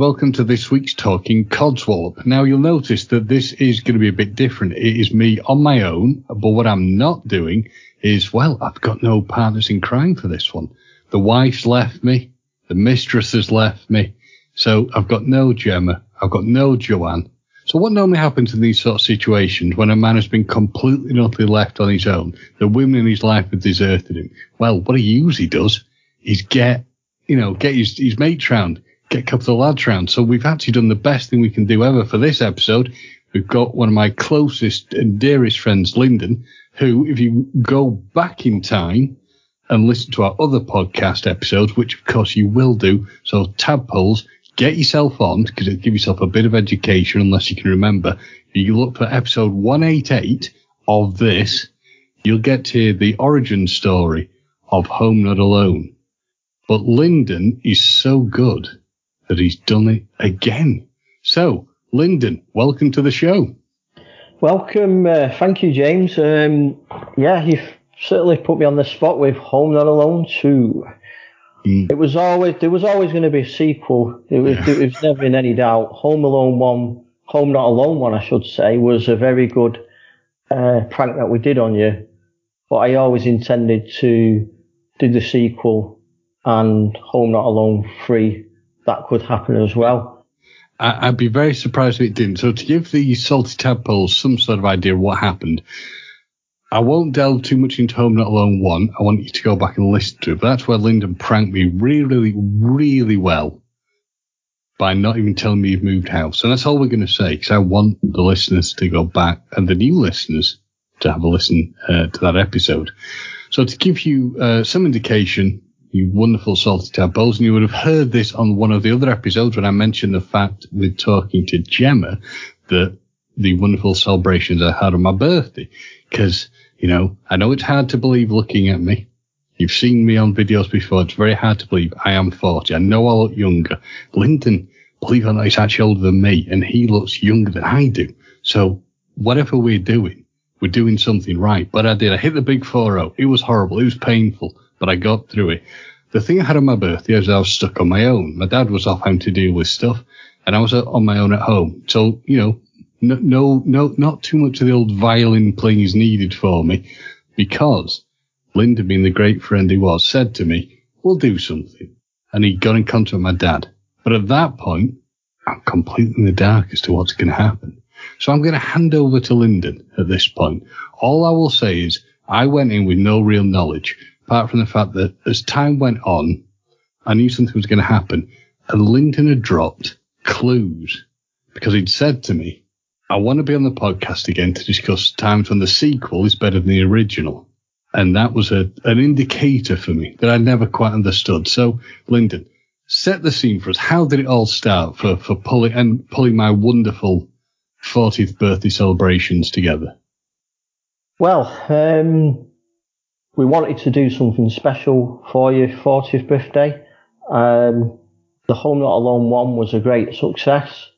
welcome to this week's Talking Codswallop. Now, you'll notice that this is going to be a bit different. It is me on my own, but what I'm not doing is, well, I've got no partners in crime for this one. The wife's left me, the mistress has left me, so I've got no Gemma, I've got no Joanne. So what normally happens in these sort of situations when a man has been completely and utterly left on his own, the women in his life have deserted him? Well, what he usually does is get, you know, get his, his mates round get the lads round. So we've actually done the best thing we can do ever for this episode. We've got one of my closest and dearest friends, Lyndon, who, if you go back in time and listen to our other podcast episodes, which of course you will do, so tadpoles, get yourself on because it'll give yourself a bit of education unless you can remember. If you look for episode 188 of this, you'll get to hear the origin story of Home Not Alone. But Lyndon is so good that he's done it again. So, Lyndon, welcome to the show. Welcome. Uh, thank you, James. Um, yeah, you've certainly put me on the spot with Home Not Alone 2. Mm. It was always there was always going to be a sequel. It was, yeah. it was never in any doubt. Home Alone one, Home Not Alone one, I should say, was a very good uh, prank that we did on you. But I always intended to do the sequel and Home Not Alone three that could happen as well. I'd be very surprised if it didn't. So to give the salty tadpoles some sort of idea of what happened, I won't delve too much into Home Not Alone 1. I want you to go back and listen to it. But that's where Lyndon pranked me really, really well by not even telling me you've moved house. And that's all we're going to say because I want the listeners to go back and the new listeners to have a listen uh, to that episode. So to give you uh, some indication, you wonderful salty tadpoles. And you would have heard this on one of the other episodes when I mentioned the fact with talking to Gemma that the wonderful celebrations I had on my birthday. Cause, you know, I know it's hard to believe looking at me. You've seen me on videos before. It's very hard to believe I am 40. I know I look younger. Lyndon, believe it or not, is actually older than me and he looks younger than I do. So whatever we're doing, we're doing something right. But I did. I hit the big 4 It was horrible. It was painful but I got through it. The thing I had on my birthday is I was stuck on my own. My dad was off having to deal with stuff, and I was on my own at home. So you know, no, no, no, not too much of the old violin playing is needed for me, because Lyndon, being the great friend he was, said to me, "We'll do something," and he got in contact with my dad. But at that point, I'm completely in the dark as to what's going to happen. So I'm going to hand over to Lyndon at this point. All I will say is I went in with no real knowledge apart from the fact that as time went on, I knew something was going to happen. And Lyndon had dropped clues because he'd said to me, I want to be on the podcast again to discuss times when the sequel is better than the original. And that was a, an indicator for me that I never quite understood. So, Lyndon, set the scene for us. How did it all start for, for pulling and pulling my wonderful 40th birthday celebrations together? Well, um, we wanted to do something special for your 40th birthday. Um, the Home Not Alone one was a great success.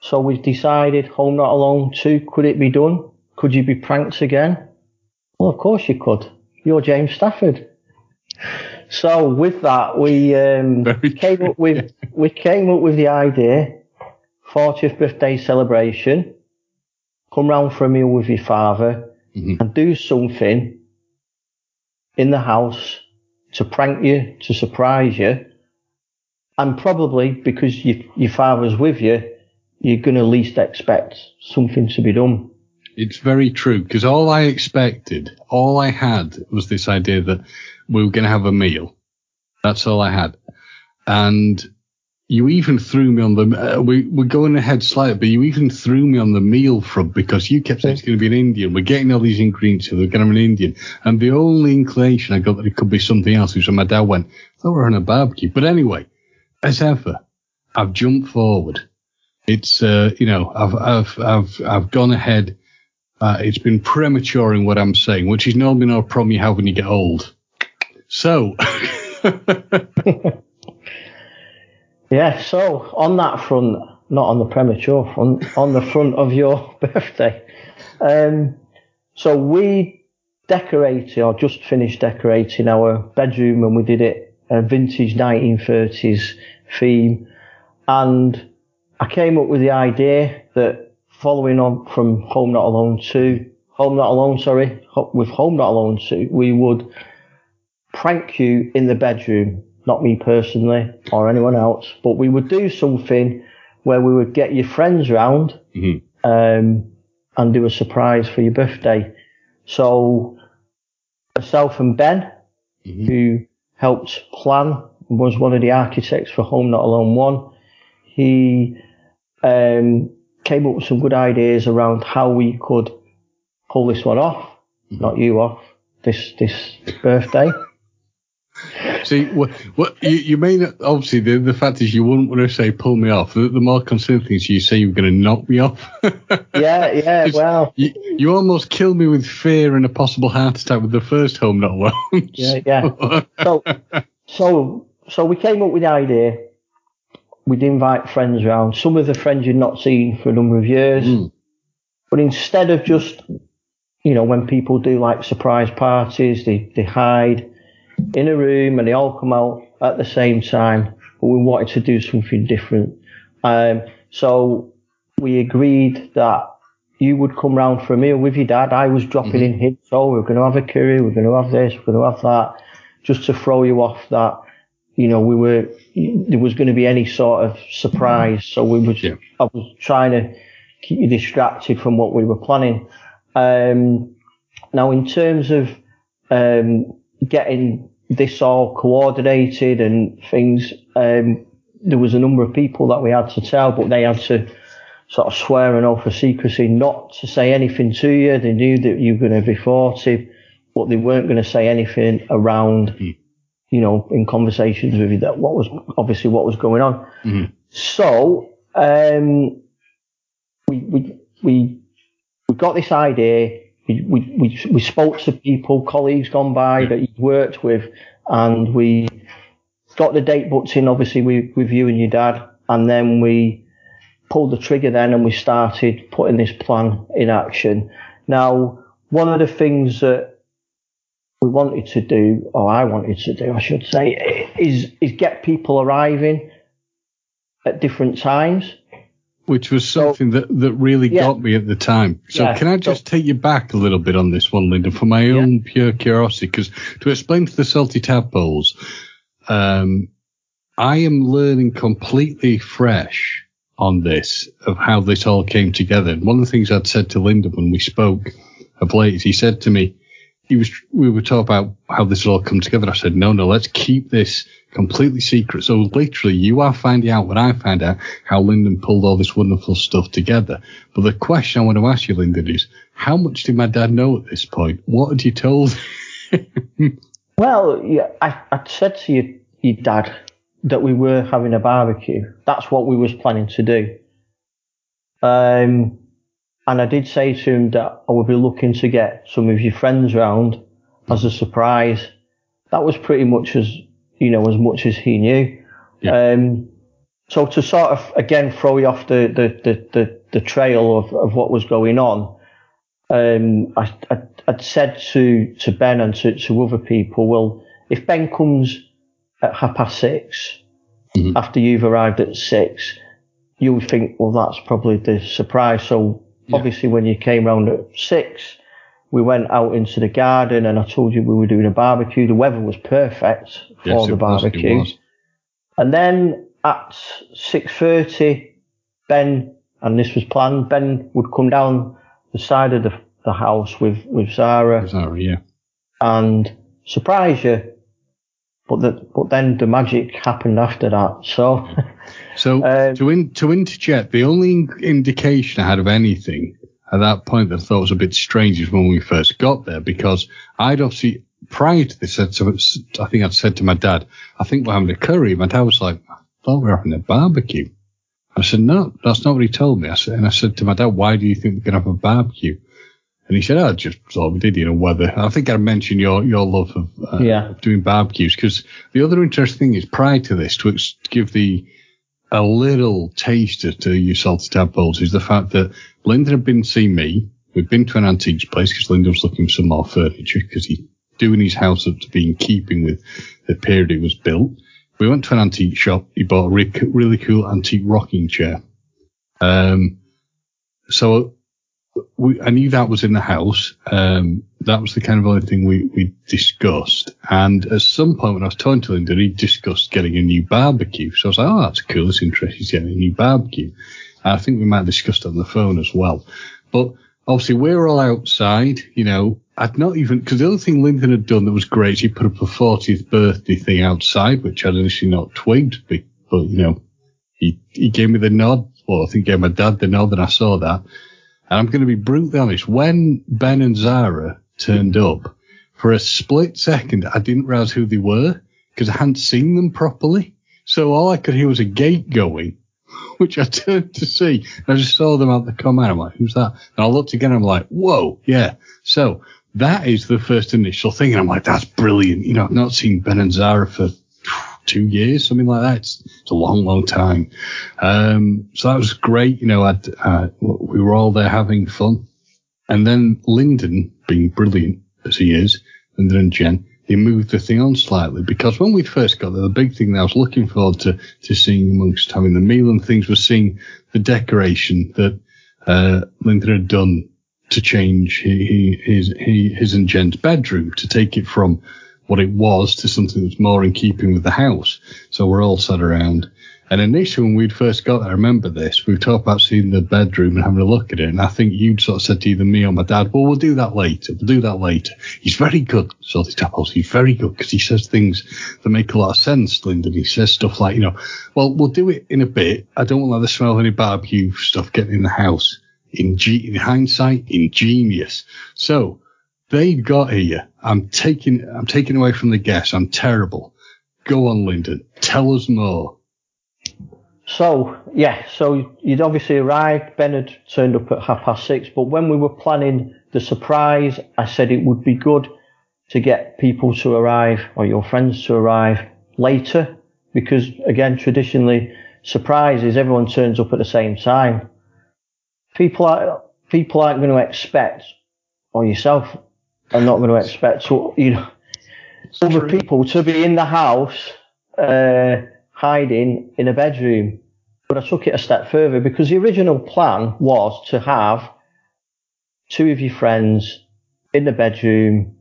So we decided Home Not Alone 2, could it be done? Could you be pranked again? Well, of course you could. You're James Stafford. So with that, we um, came up with we came up with the idea, 40th birthday celebration. Come round for a meal with your father mm-hmm. and do something in the house to prank you, to surprise you. And probably because you, your father's with you, you're going to least expect something to be done. It's very true because all I expected, all I had was this idea that we were going to have a meal. That's all I had. And you even threw me on the. Uh, we we're going ahead slightly, but you even threw me on the meal front because you kept saying it's going to be an Indian. We're getting all these ingredients, so we're going to have an Indian. And the only inclination I got that it could be something else was when my dad went, "I thought we are on a barbecue." But anyway, as ever, I've jumped forward. It's uh, you know I've I've I've I've gone ahead. Uh, it's been premature in what I'm saying, which is normally not a problem you have when you get old. So. Yeah, so on that front, not on the premature front, on the front of your birthday. Um, so we decorated or just finished decorating our bedroom and we did it a vintage 1930s theme. and I came up with the idea that following on from Home Not Alone 2, Home Not Alone, sorry, with Home Not Alone 2, we would prank you in the bedroom, not me personally or anyone else, but we would do something where we would get your friends round Mm-hmm. um, and do a surprise for your birthday. So myself and Ben, Mhm. who helped plan, was one of the architects for Home Not Alone One. He um, came up with some good ideas around how we could pull this one off, not you off this this birthday. See, what, what you, you may not, obviously, the, the fact is you wouldn't want to say pull me off. The, the more concerning thing is you say you're going to knock me off. Yeah, yeah, well, you, you almost kill me with fear and a possible heart attack with the first home not alone. Yeah, yeah. so so so we came up with the idea. We'd invite friends round. Some of the friends you'd not seen for a number of years. Mm. But instead of just, you know, when people do like surprise parties, they, they hide in a room and they all come out at the same time. But we wanted to do something different. Um, so we agreed that you would come round for a meal with your dad. I was dropping in hints. Oh, we're going to have a curry. We're going to have this. We're going to have that. Just to throw you off that, you know, we were, there was going to be any sort of surprise. So we was, Yeah. I was trying to keep you distracted from what we were planning. Um, now, in terms of um, getting this all coordinated and things, um, there was a number of people that we had to tell, but they had to sort of swear an oath of secrecy not to say anything to you. They knew that you were going to be 40, but they weren't going to say anything around, you know, in conversations with you that what was obviously what was going on. Mhm. So, um, we, we, we, we got this idea. We, we, we, spoke to people, colleagues gone by that you've worked with, and we got the date booked in, obviously, with, with you and your dad. And then we pulled the trigger then and we started putting this plan in action. Now, one of the things that we wanted to do, or I wanted to do, I should say, is, is get people arriving at different times. Which was something that, that really Yeah. got me at the time. So Yeah. can I just take you back a little bit on this one, Lyndon, for my own pure curiosity? Because to explain to the salty tadpoles, um, I am learning completely fresh on this of how this all came together. And one of the things I'd said to Lyndon when we spoke of late is he said to me, he was, we were talking about how this all come together. I said, no, no, let's keep this completely secret. So literally you are finding out what I find out how Lyndon pulled all this wonderful stuff together. But the question I want to ask you, Lyndon, is how much did my dad know at this point? What had you told? Well, yeah, I, I said to your, your dad that we were having a barbecue. That's what we was planning to do. Um, and I did say to him that I would be looking to get some of your friends round as a surprise. That was pretty much as, you know, as much as he knew. Yeah. Um, so to sort of, again, throw you off the, the, the, the, the trail of, of what was going on, um, I, I, I'd said to, to Ben and to, to other people, well, if Ben comes at half past 6 Mhm. after you've arrived at six, you would think, well, that's probably the surprise. So Yeah. obviously when you came round at six, we went out into the garden and I told you we were doing a barbecue. The weather was perfect for Yes, the it was, it barbecue. was. And then at 6.30, Ben, and this was planned, Ben would come down the side of the, the house with, with Zara Sorry, yeah. and surprise you. But the, but then the magic happened after that. So, So Um, to in, to interject, the only indication I had of anything at that point that I thought was a bit strange is when we first got there because I'd obviously prior to this, I'd, I think I'd said to my dad, I think we're having a curry. My dad was like, I thought we were having a barbecue. I said, no, that's not what he told me. I said, and I said to my dad, why do you think we're going to have a barbecue? And he said, oh, I just thought we did, you know, whether, I think I mentioned your, your love of, uh, Yeah. of doing barbecues because the other interesting thing is prior to this, to ex- give the, a little taster to you salty tadpoles is the fact that Lyndon had been seeing me. We'd been to an antiques place because Lyndon was looking for some more furniture because he's doing his house up to be in keeping with the period it was built. we went to an antique shop. He bought a really, really cool antique rocking chair. Um, so we, I knew that was in the house. Um, that was the kind of only thing we, we discussed. And at some point when I was talking to Lyndon, he discussed getting a new barbecue. So I was like, oh, that's cool. It's interesting. He's getting a new barbecue. I think we might have discussed it on the phone as well. But obviously we're all outside, you know, I'd not even, because the other thing Lyndon had done that was great, he put up a 40th birthday thing outside, which I'd initially not twigged, but, but you know, he, he gave me the nod, or I think gave my dad the nod, and I saw that. And I'm going to be brutally honest, when Ben and Zara turned up, for a split second, I didn't realize who they were, because I hadn't seen them properly. So all I could hear was a gate going, which I turned to see. I just saw them out the command. I'm like, who's that? And I looked again. I'm like, whoa, yeah. So that is the first initial thing. And I'm like, that's brilliant. You know, I've not seen Ben and Zara for two years, something like that. It's, it's a long, long time. Um, so that was great. You know, uh, we were all there having fun. And then Lyndon, being brilliant as he is, Lyndon and Jen, they moved the thing on slightly because when we first got there, the big thing that I was looking forward to, to seeing amongst having the meal and things was seeing the decoration that, uh, Lyndon had done to change his, his, his and Jen's bedroom to take it from what it was to something that's more in keeping with the house. So we're all sat around. And initially, when we'd first got there, I remember this. We talked about seeing the bedroom and having a look at it. And I think you'd sort of said to either me or my dad, well, we'll do that later. We'll do that later. He's very good, Salty Tadpoles. He's very good because he says things that make a lot of sense, Lyndon. He says stuff like, you know, well, we'll do it in a bit. I don't want the smell of any barbecue stuff getting in the house. In, in hindsight, ingenious. So they got here. I'm taking, I'm taking away from the guests. I'm terrible. Go on, Lyndon. Tell us more. So, yeah, so you'd obviously arrived. Ben had turned up at half past six, but when we were planning the surprise, I said it would be good to get people to arrive or your friends to arrive later because again, traditionally, surprises, everyone turns up at the same time. People are, people aren't going to expect, or yourself are not going to expect, you know, other people to be in the house, uh, hiding in a bedroom. But I took it a step further because the original plan was to have two of your friends in the bedroom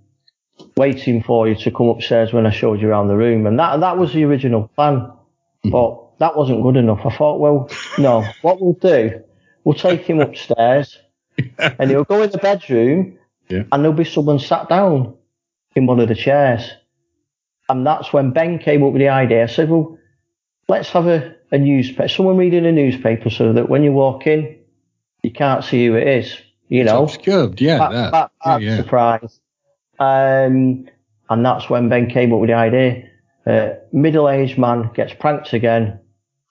waiting for you to come upstairs when I showed you around the room. And that, that was the original plan. Mm. But that wasn't good enough. I thought, well, no, what we'll do, we'll take him upstairs and he'll go in the bedroom yeah. and there'll be someone sat down in one of the chairs. And that's when Ben came up with the idea. I said, well, let's have a, a newspaper, someone reading a newspaper so that when you walk in, you can't see who it is. You know, it's good. Yeah, that, that. that, that yeah, yeah. surprise. Um, and that's when Ben came up with the idea. Uh, middle-aged man gets pranked again,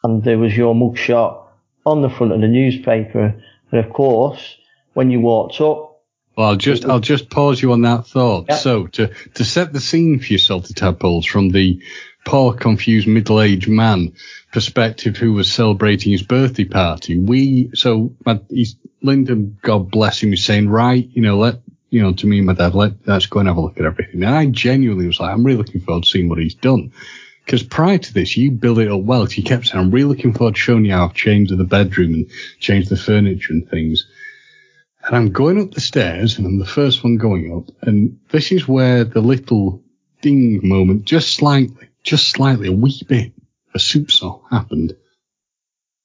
and there was your mugshot on the front of the newspaper. And of course, when you walked up, well, I'll just I'll just pause you on that thought. Yeah. So to to set the scene for your salty tadpoles from the poor, confused middle-aged man perspective who was celebrating his birthday party. We, so my, he's, Lyndon, God bless him, was saying, right, you know, let, you know, to me and my dad, let, let's go and have a look at everything. And I genuinely was like, I'm really looking forward to seeing what he's done. Because prior to this, you built it up well. He kept saying, I'm really looking forward to showing you how I've changed the bedroom and changed the furniture and things. And I'm going up the stairs and I'm the first one going up. And this is where the little ding moment, just slightly, just slightly, a wee bit, a soupçon happened.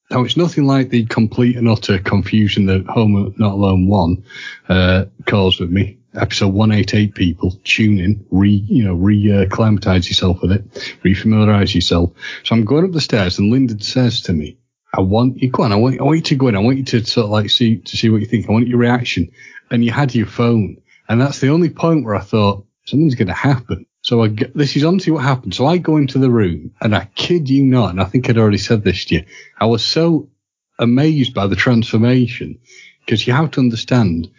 Now it's nothing like the complete and utter confusion that Home Not Alone One uh, caused with me. Episode 188 people tune in, re, you know, re-acclimatize yourself with it, re-familiarize yourself. So I'm going up the stairs and Lyndon says to me, I want you, go on, I want, I want you to go in, I want you to sort of like see, to see what you think. I want your reaction. And you had your phone. And that's the only point where I thought, something's going to happen. So I get, this is honestly what happened. So I go into the room and I kid you not, and I think I'd already said this to you. I was so amazed by the transformation because you have to understand,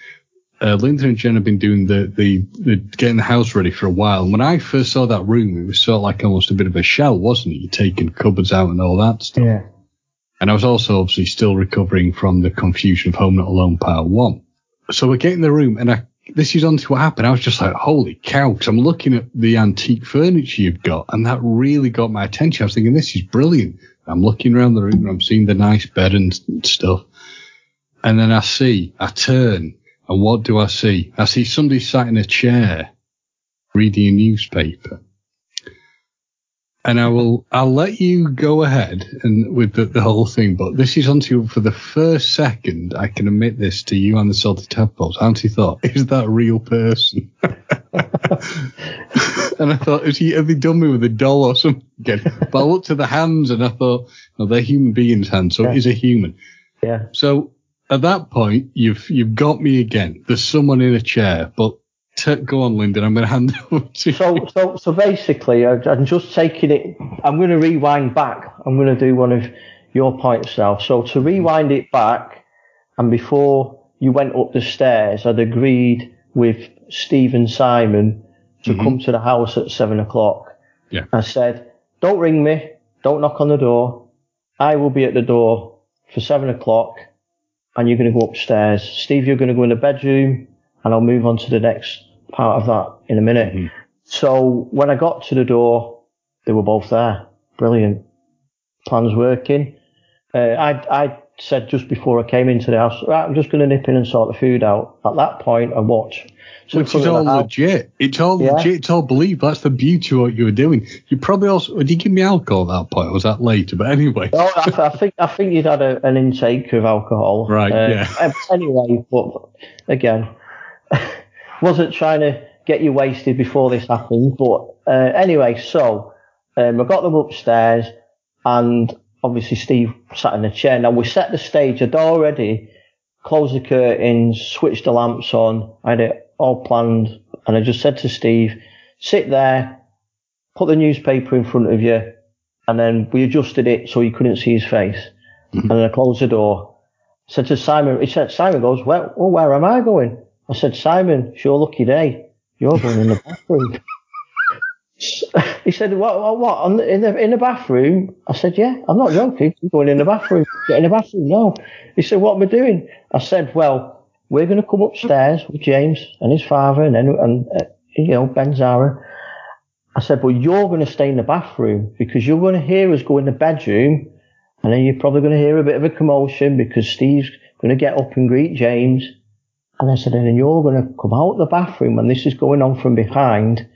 uh, Lyndon and Jen have been doing the, the, the, getting the house ready for a while. And when I first saw that room, it was sort of like almost a bit of a shell, wasn't it? You're taking cupboards out and all that stuff. Yeah. And I was also obviously still recovering from the confusion of Home Not Alone Part 1. So we get in the room and I, this is onto what happened. I was just like, holy cow, because I'm looking at the antique furniture you've got, and that really got my attention. I was thinking, this is brilliant. I'm looking around the room and I'm seeing the nice bed and stuff. And then I see, I turn, and what do I see? I see somebody sat in a chair reading a newspaper. And I will, I'll let you go ahead and with the, the whole thing, but this is until for the first second I can admit this to you and the salty tadpoles. Auntie thought, is that a real person? and I thought, is he, have they done me with a doll or something again? But I looked at the hands and I thought, no, they're human beings' hands, so Yeah. it is a human. Yeah. So at that point, you've you've got me again. There's someone in a chair, but go on, Lyndon. I'm going to hand it over to So, you. so, so so basically, I'm just taking it. I'm going to rewind back. I'm going to do one of your points now. So to rewind it back, and before you went up the stairs, I'd agreed with Steve and Simon to mm-hmm. come to the house at seven o'clock. Yeah. I said, "Don't ring me. Don't knock on the door. I will be at the door for seven o'clock, and you're going to go upstairs. Steve, you're going to go in the bedroom, and I'll move on to the next part of that in a minute." So when I got to the door, they were both there. Brilliant. Plans working. Uh, I, I said just before I came into the house, right, I'm just going to nip in and sort the food out. At that point, I watched. the Which is all legit. It's all Yeah. legit. It's all believed. That's the beauty of what you were doing. You probably also did you give me alcohol at that point? Or was that later? But anyway, No, I, th- I think I think you'd had a, an intake of alcohol. Right, Uh, yeah. Anyway, but again, wasn't trying to get you wasted before this happened. But uh, anyway, so um, I got them upstairs, and obviously Steve sat in the chair. Now we set the stage. I'd already closed the curtains, switched the lamps on. I had it all planned, and I just said to Steve, "Sit there, put the newspaper in front of you." And then we adjusted it so you couldn't see his face. And then I closed the door. said to Simon, he said, Simon goes, well, well, where am I going? I said, Simon, it's your lucky day. You're going in the bathroom. he said, what, what, what, in the, in the bathroom? I said, yeah, I'm not joking. You're going in the bathroom. Get in the bathroom. No. He said, what am I doing? I said, well, we're going to come upstairs with James and his father and, and uh, you know, Ben Zara. I said, but you're going to stay in the bathroom because you're going to hear us go in the bedroom and then you're probably going to hear a bit of a commotion because Steve's going to get up and greet James. And I said, and then you're going to come out the bathroom and this is going on from behind,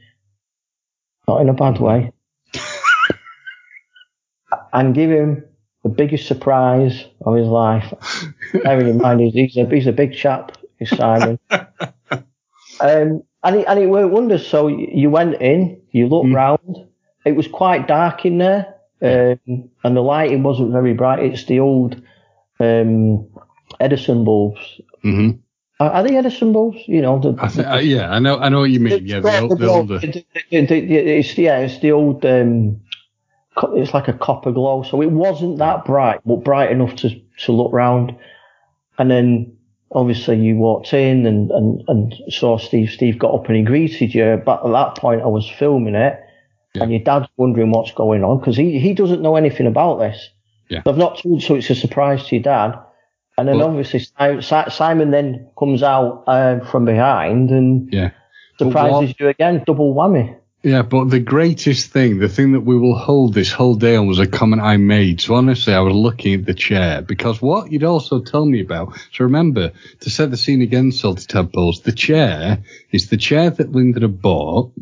not in a bad way, and give him the biggest surprise of his life. Bearing in mind, he's, he's, a, he's a big chap, is Simon. Um, and it, and it worked wonders. So you went in, you looked round. It was quite dark in there, um, and the lighting wasn't very bright. It's the old um, Edison bulbs. hmm Are, are they Edison bulbs? You know, the, I think, uh, yeah, I know, I know what you mean. Yeah, the, old, the older. the- the- it's yeah, it's the old. Um, it's like a copper glow, so it wasn't that bright, but bright enough to to look round. And then obviously you walked in and and and saw Steve. Steve got up and he greeted you. But at that point, I was filming it, and your dad's wondering what's going on because he he doesn't know anything about this. Yeah. I've not told, so it's a surprise to your dad. And then Well- obviously Si- Si- Simon then comes out uh, from behind and Yeah. Surprises what- you again, double whammy. Yeah, but the greatest thing, the thing that we will hold this whole day on was a comment I made. So honestly, I was looking at the chair because what you'd also tell me about. So remember, to set the scene again, Salty Tadpoles, the chair is the chair that Lyndon had bought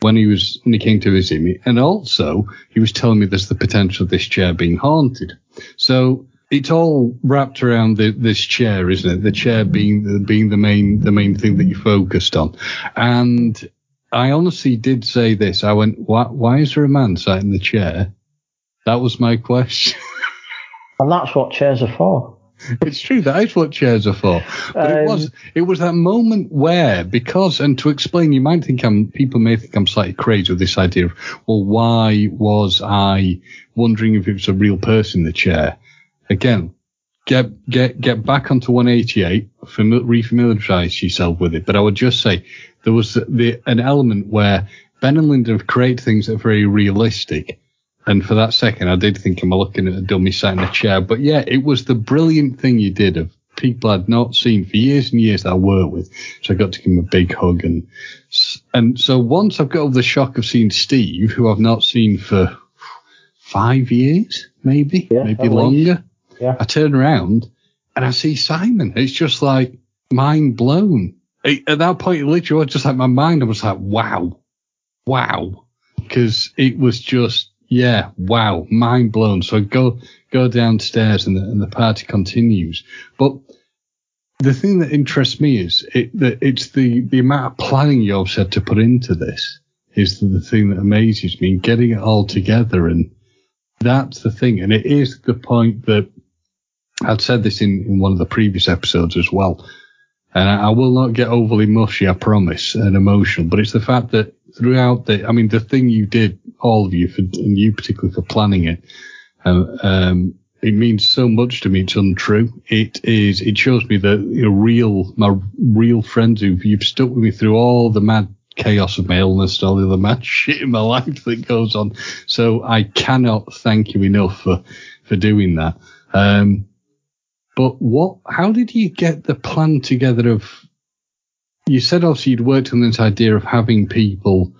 when he was, when he came to visit me. And also, he was telling me there's the potential of this chair being haunted. So it's all wrapped around the, this chair, isn't it? The chair being the, being the main, the main thing that you focused on. And I honestly did say this. I went, why, why is there a man sat in the chair? That was my question. And that's what chairs are for. it's true. That is what chairs are for. But it Um, was, it was that moment where, because, and to explain, you might think I'm, people may think I'm slightly crazy with this idea of, well, why was I wondering if it was a real person in the chair? Again, get, get, get back onto 188, fami- refamiliarize yourself with it. But I would just say there was the, an element where Ben and Lyndon have created things that are very realistic. And for that second, I did think, am I looking at a dummy sat in a chair? But yeah, it was the brilliant thing you did of people I'd not seen for years and years that I worked with. So I got to give him a big hug. And, and so once I've got over the shock of seeing Steve, who I've not seen for five years, maybe, Yeah, maybe longer, Yeah. I turn around and I see Simon. It's just like mind blown. It- At that point, it literally was just like my mind. I was like, wow, wow, because it was just yeah, wow, mind blown. So I go go downstairs and the, and the party continues. But the thing that interests me is it, that it's the the amount of planning you've said to put into this is the, the thing that amazes me. Getting it all together and that's the thing, and it is the point that I'd said this in, in one of the previous episodes as well. And I, I will not get overly mushy, I promise, and emotional, but it's the fact that throughout the, I mean, the thing you did, all of you, for, and you particularly for planning it, um, um, it means so much to me. It's untrue. It is, it shows me that you know, real, my real friends who you've stuck with me through all the mad chaos of my illness all the other mad shit in my life that goes on. So I cannot thank you enough for, for doing that. Um, but what? How did you get the plan together? Of you said obviously you'd worked on this idea of having people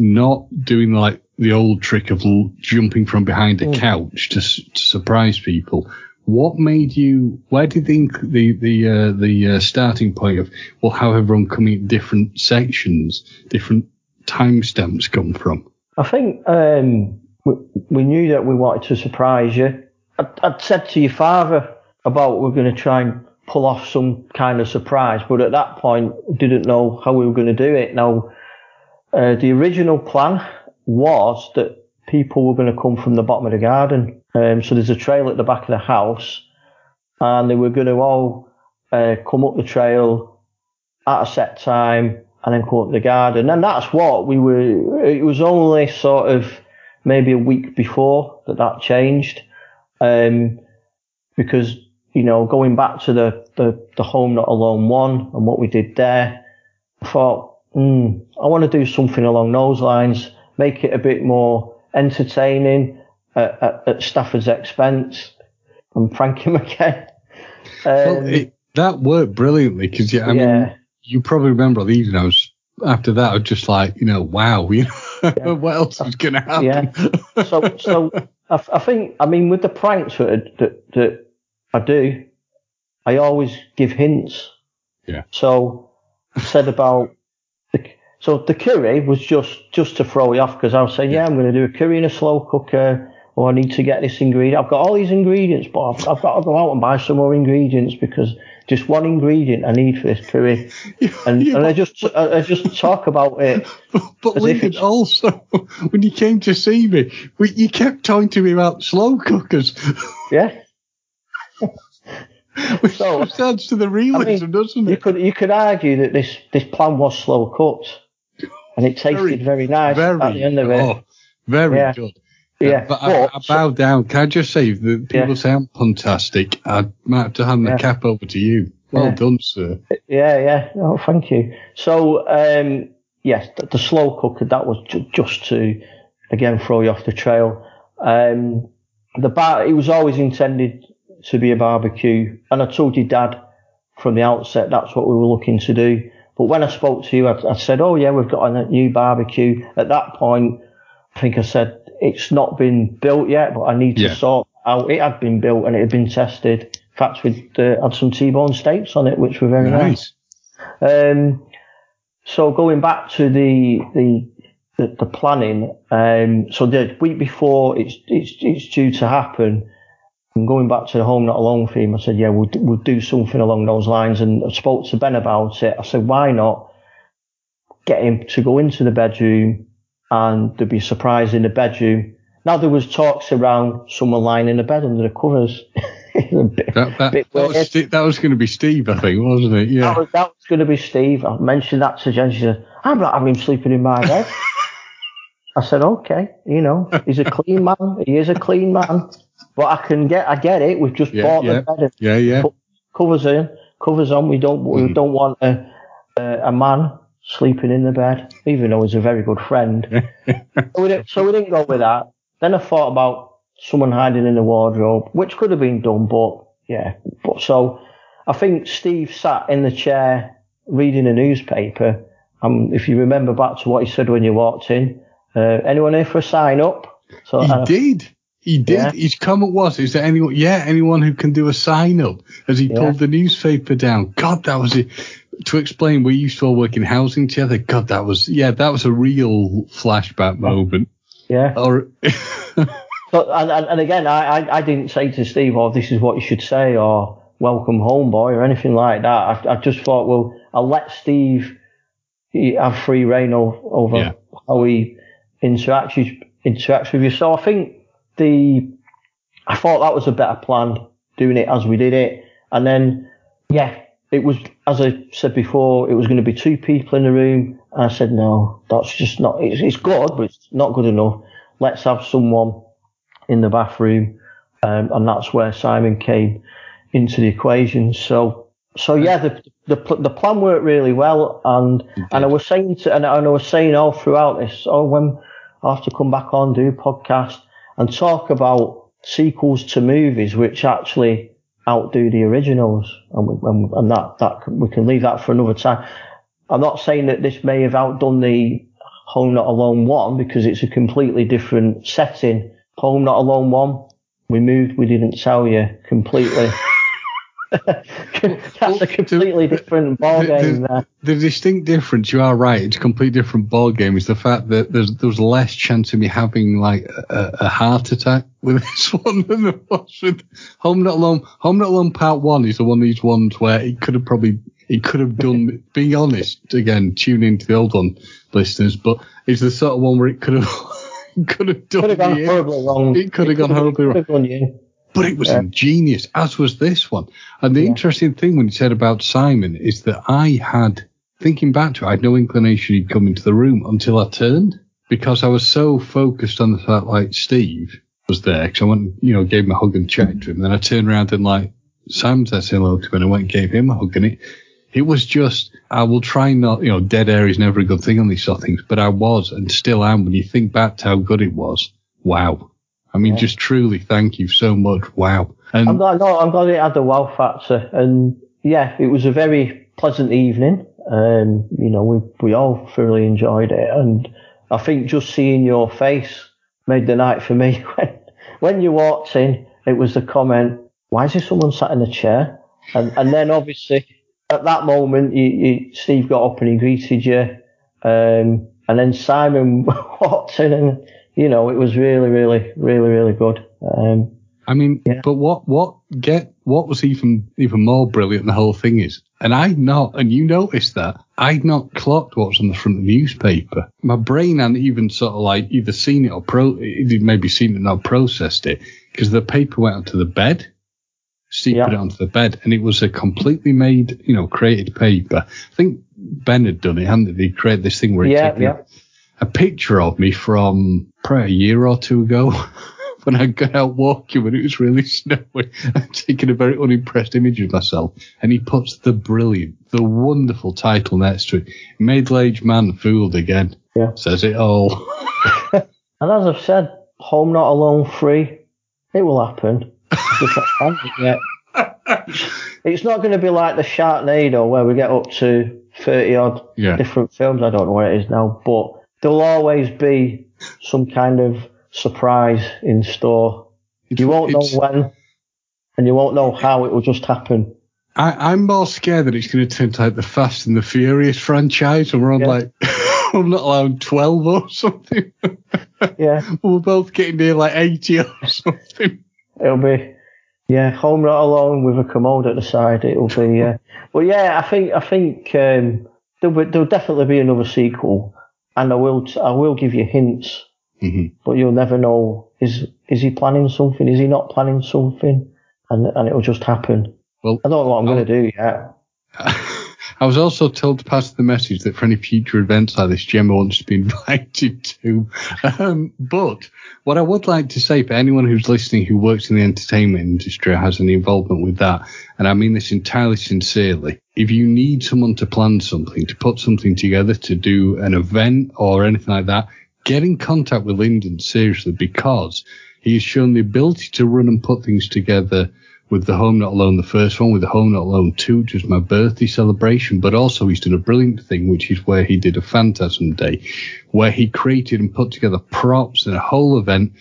not doing like the old trick of l- jumping from behind a Mm. couch to, to surprise people. What made you? Where did the the the uh, the uh, starting point of well, how everyone coming at different sections, different timestamps come from? I think um, we, we knew that we wanted to surprise you. I'd, I'd said to your father about we're going to try and pull off some kind of surprise, but at that point didn't know how we were going to do it. Now, uh, the original plan was that people were going to come from the bottom of the garden. Um, so there's a trail at the back of the house, and they were going to all uh, come up the trail at a set time and then come up the garden. And that's what we were. It was only sort of maybe a week before that that changed, um, because you know going back to the, the the home not alone one and what we did there, I thought, hmm, I want to do something along those lines, make it a bit more entertaining at, at, at Stafford's expense. and prank him again. Well, Um, it, that worked brilliantly because yeah, I mean, you probably remember the evening I was after that. I was just like, you know, wow, you know, what else is going to happen? Yeah. so so I, I think I mean with the pranks that, that that I do, I always give hints. Yeah. So I said about the so the curry was just just to throw you off because I was saying yeah I'm going to do a curry in a slow cooker. Or I need to get this ingredient. I've got all these ingredients, but I've, I've got to go out and buy some more ingredients because just one ingredient I need for this curry. And, Yeah, and I just I, I just talk about it. But, but As if Lyndon, also, when you came to see me, we, you kept talking to me about slow cookers, Yeah. which So, adds to the realism, doesn't it? You could you could argue that this this plan was slow cooked, and it tasted very, nice very, at the end of it. oh, very Yeah. good. Yeah, But I, I bow down. Can I just say that people Yeah. say I'm fantastic? I might have to hand the Yeah. cap over to you. Well Yeah. done, sir. yeah, yeah. Oh, thank you. So um, yes, the, the slow cooker that was ju- just to again throw you off the trail. Um, the bar it was always intended to be a barbecue, and I told your dad from the outset that's what we were looking to do. But when I spoke to you, I, I said, "Oh yeah, we've got a new barbecue." At that point, I think I said it's not been built yet, but I need to Yeah. sort out. It had been built and it had been tested. In fact, we uh, had some T-bone steaks on it, which were very nice. Nice. Um, so going back to the the the, the planning, um, so the week before it's it's it's due to happen. And going back to the home not alone theme, I said, yeah, we'll we'll do something along those lines. And I spoke to Ben about it. I said, why not get him to go into the bedroom and there'd be a surprise in the bedroom. Now there was talks around someone lying in the bed under the covers. Bit- That, that, that was, that was going to be Steve, I think, wasn't it? Yeah. was, that was going to be Steve. I mentioned that to Jen. She said, I'm not having him sleeping in my bed. I said, okay, you know, he's a clean man. He is a clean man. But I can get, I get it. We've just Yeah, bought yeah. the bed Yeah, yeah. put covers in, covers on. We don't, we Mhm. don't want a, a, a man sleeping in the bed, even though he's a very good friend. so, we didn't, so we didn't go with that. Then I thought about someone hiding in the wardrobe, which could have been done, but yeah. But so I think Steve sat in the chair reading a newspaper. Um, if you remember back to what he said when you walked in, uh, anyone here for a sign up? So he uh, did. He did. Yeah. His comment was, "Is there anyone? Yeah, anyone who can do a sign up?" As he yeah. pulled the newspaper down. God, that was it. To explain, we used to all work in housing together. God, that was yeah, that was a real flashback moment. Yeah. Or. but and, and again, I, I, I didn't say to Steve, "Oh, this is what you should say," or "Welcome home, boy," or anything like that. I, I just thought, well, I'll let Steve have free reign over yeah. how he interacts interacts with you. So I think the I thought that was a better plan doing it as we did it, and then yeah, it was as I said before, it was going to be two people in the room. And I said no, that's just not. It's, it's good, but it's not good enough. Let's have someone in the bathroom, um, and that's where Simon came into the equation. So so yeah, the the the plan worked really well, and and I was saying to, and I was saying all throughout this, oh when I have to come back on do podcast and talk about sequels to movies which actually outdo the originals, and, and, and that that we can leave that for another time. I'm not saying that this may have outdone the Home Not Alone one because it's a completely different setting. Home Not Alone one, we moved, we didn't tell you completely. That's a completely different ball game. The, the, the, distinct difference, you are right, it's a completely different ball game. Is the fact that there's there was less chance of me having like a, a heart attack with this one than there was with Home Not Alone. Home Not Alone Part One is the one of these ones where it could have probably it could have done. being honest, again, tune into the old one, listeners, but it's the sort of one where it could have. could have done could have gone horribly wrong. It could have gone horribly wrong but it was yeah. ingenious, as was this one. And the yeah. interesting thing when you said about Simon is that I had, thinking back to it, I had no inclination he'd come into the room until I turned because I was so focused on the fact like Steve was there because I went, you know, gave him a hug and chatted mm-hmm. to him. Then I turned around and like Sam said hello to him and I went and gave him a hug and it, it was just, I will try not, you know, dead air is never a good thing on these sort of things, but I was and still am when you think back to how good it was. Wow. I mean, yeah. just truly thank you so much. Wow. And I'm glad, no, I'm glad it had the wow factor. And yeah, it was a very pleasant evening. Um, you know, we, we all thoroughly enjoyed it. And I think just seeing your face made the night for me. when, when you walked in, it was the comment, why is there someone sat in a chair? And, and then obviously at that moment, you, you, Steve got up and he greeted you. Um, and then Simon walked in and you know, it was really, really, really, really good. Um, I mean, yeah. but what, what get, what was even, even more brilliant the whole thing is, and I'd not, and you noticed that, I'd not clocked what was on the front of the newspaper. My brain hadn't even sort of like either seen it or pro, maybe seen it and not processed it, because the paper went onto the bed. Steve yeah. put it onto the bed, and it was a completely made, you know, created paper. I think Ben had done it, hadn't he? He created this thing where he yeah, yeah a picture of me from probably a year or two ago when I got out walking when it was really snowy. I'm taking a very unimpressed image of myself. And he puts the brilliant, the wonderful title next to it. Middle-aged man fooled again. Yeah. Says it all. and as I've said, home not alone free. It will happen. yet. it's not going to be like the Sharknado where we get up to 30 odd yeah. different films. I don't know where it is now, but there'll always be some kind of surprise in store. It's, you won't know when, and you won't know how it will just happen. I, am more scared that it's going to turn to like the Fast and the Furious franchise, and we're on yeah. like, I'm not allowed 12 or something. yeah. we're both getting near like 80 or something. It'll be, yeah, home right along with a commode at the side. It'll be, yeah. but yeah, I think, I think, um, there'll, be, there'll definitely be another sequel and I will I will give you hints, mm-hmm. but you'll never know is is he planning something? Is he not planning something? And and it'll just happen. Well, I don't know what I'm going to do yet. I was also told to pass the message that for any future events like this, Gemma wants to be invited to. Um, but what I would like to say for anyone who's listening who works in the entertainment industry or has any involvement with that, and I mean this entirely sincerely, if you need someone to plan something, to put something together, to do an event or anything like that, get in contact with Lyndon seriously because he has shown the ability to run and put things together with the Home Not Alone, the first one, with the Home Not Alone 2, just my birthday celebration, but also he's done a brilliant thing, which is where he did a Phantasm Day, where he created and put together props and a whole event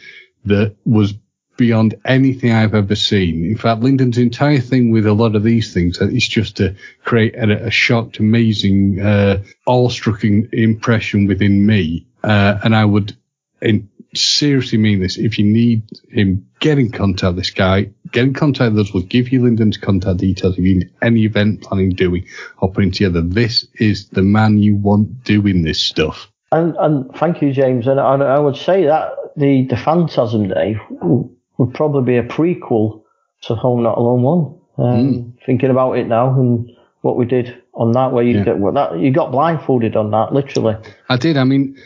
that was beyond anything I've ever seen. In fact, Lyndon's entire thing with a lot of these things is just to create a, a shocked, amazing, uh, awe-struck impression within me. Uh, and I would in, seriously mean this. If you need him, get in contact with this guy. Get in contact with us. We'll give you Lyndon's contact details if you need any event planning doing or putting together. This is the man you want doing this stuff. And, and thank you, James. And I, I would say that the, the Phantasm Day would probably be a prequel to Home Not Alone One. Um, mm. Thinking about it now and what we did on that, where you yeah. get that you got blindfolded on that, literally. I did. I mean,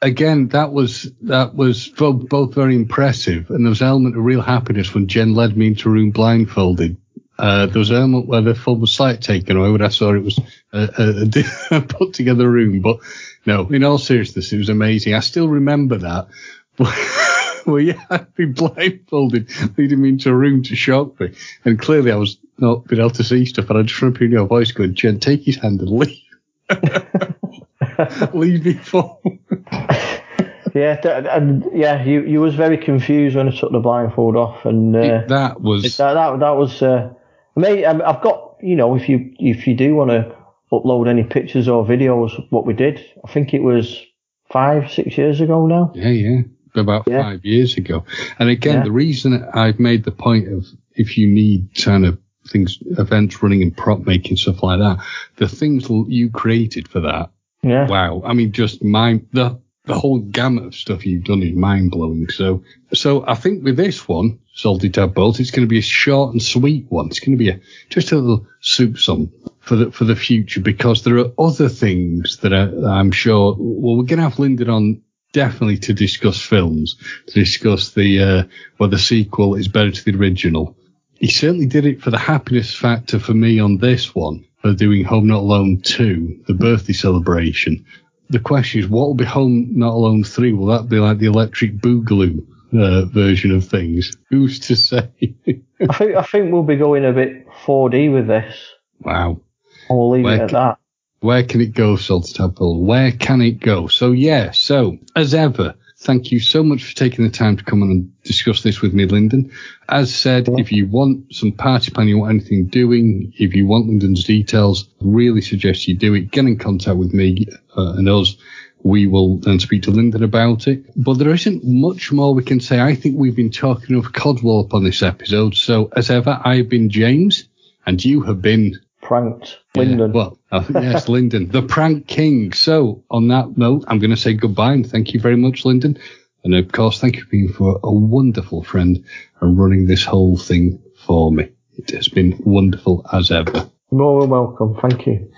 again, that was that was both, very impressive, and there was an element of real happiness when Jen led me into a room blindfolded. Uh, there was an element where the film was slightly taken away when I saw it was a, a, a put together room, but no, in all seriousness, it was amazing. I still remember that. well, yeah, I'd been blindfolded, leading me into a room to shock me. And clearly I was not being able to see stuff. And I just remember hearing your voice going, Jen, take his hand and leave. leave me for. yeah, and yeah, you you was very confused when I took the blindfold off, and uh, it, that was that that, that was. Uh, maybe I've got you know if you if you do want to upload any pictures or videos, what we did, I think it was five six years ago now. Yeah, yeah about yeah. five years ago. And again, yeah. the reason I've made the point of if you need kind of things, events running and prop making stuff like that, the things you created for that. Yeah. Wow. I mean, just mind the, the whole gamut of stuff you've done is mind blowing. So, so I think with this one, Salty Tadpoles, it's going to be a short and sweet one. It's going to be a, just a little soup song for the, for the future because there are other things that are, I'm sure, well, we're going to have Lyndon on definitely to discuss films, to discuss the uh, whether the sequel is better to the original. He certainly did it for the happiness factor for me on this one, for doing Home Not Alone 2, the birthday celebration. The question is, what will be Home Not Alone 3? Will that be like the electric boogaloo uh, version of things? Who's to say? I think I think we'll be going a bit 4D with this. Wow. I'll leave Where it at that. Where can it go, Salty Tadpole? Where can it go? So yeah, so as ever, thank you so much for taking the time to come on and discuss this with me, Lyndon. As said, if you want some party planning, you want anything doing, if you want Lyndon's details, really suggest you do it. Get in contact with me uh, and us. We will then speak to Lyndon about it. But there isn't much more we can say. I think we've been talking of Codswallop on this episode. So as ever, I've been James and you have been pranked Lyndon. Yeah, well, uh, yes, Lyndon, the prank king. So, on that note, I'm going to say goodbye and thank you very much, Lyndon. And of course, thank you for being for a wonderful friend and running this whole thing for me. It has been wonderful as ever. More than welcome. Thank you.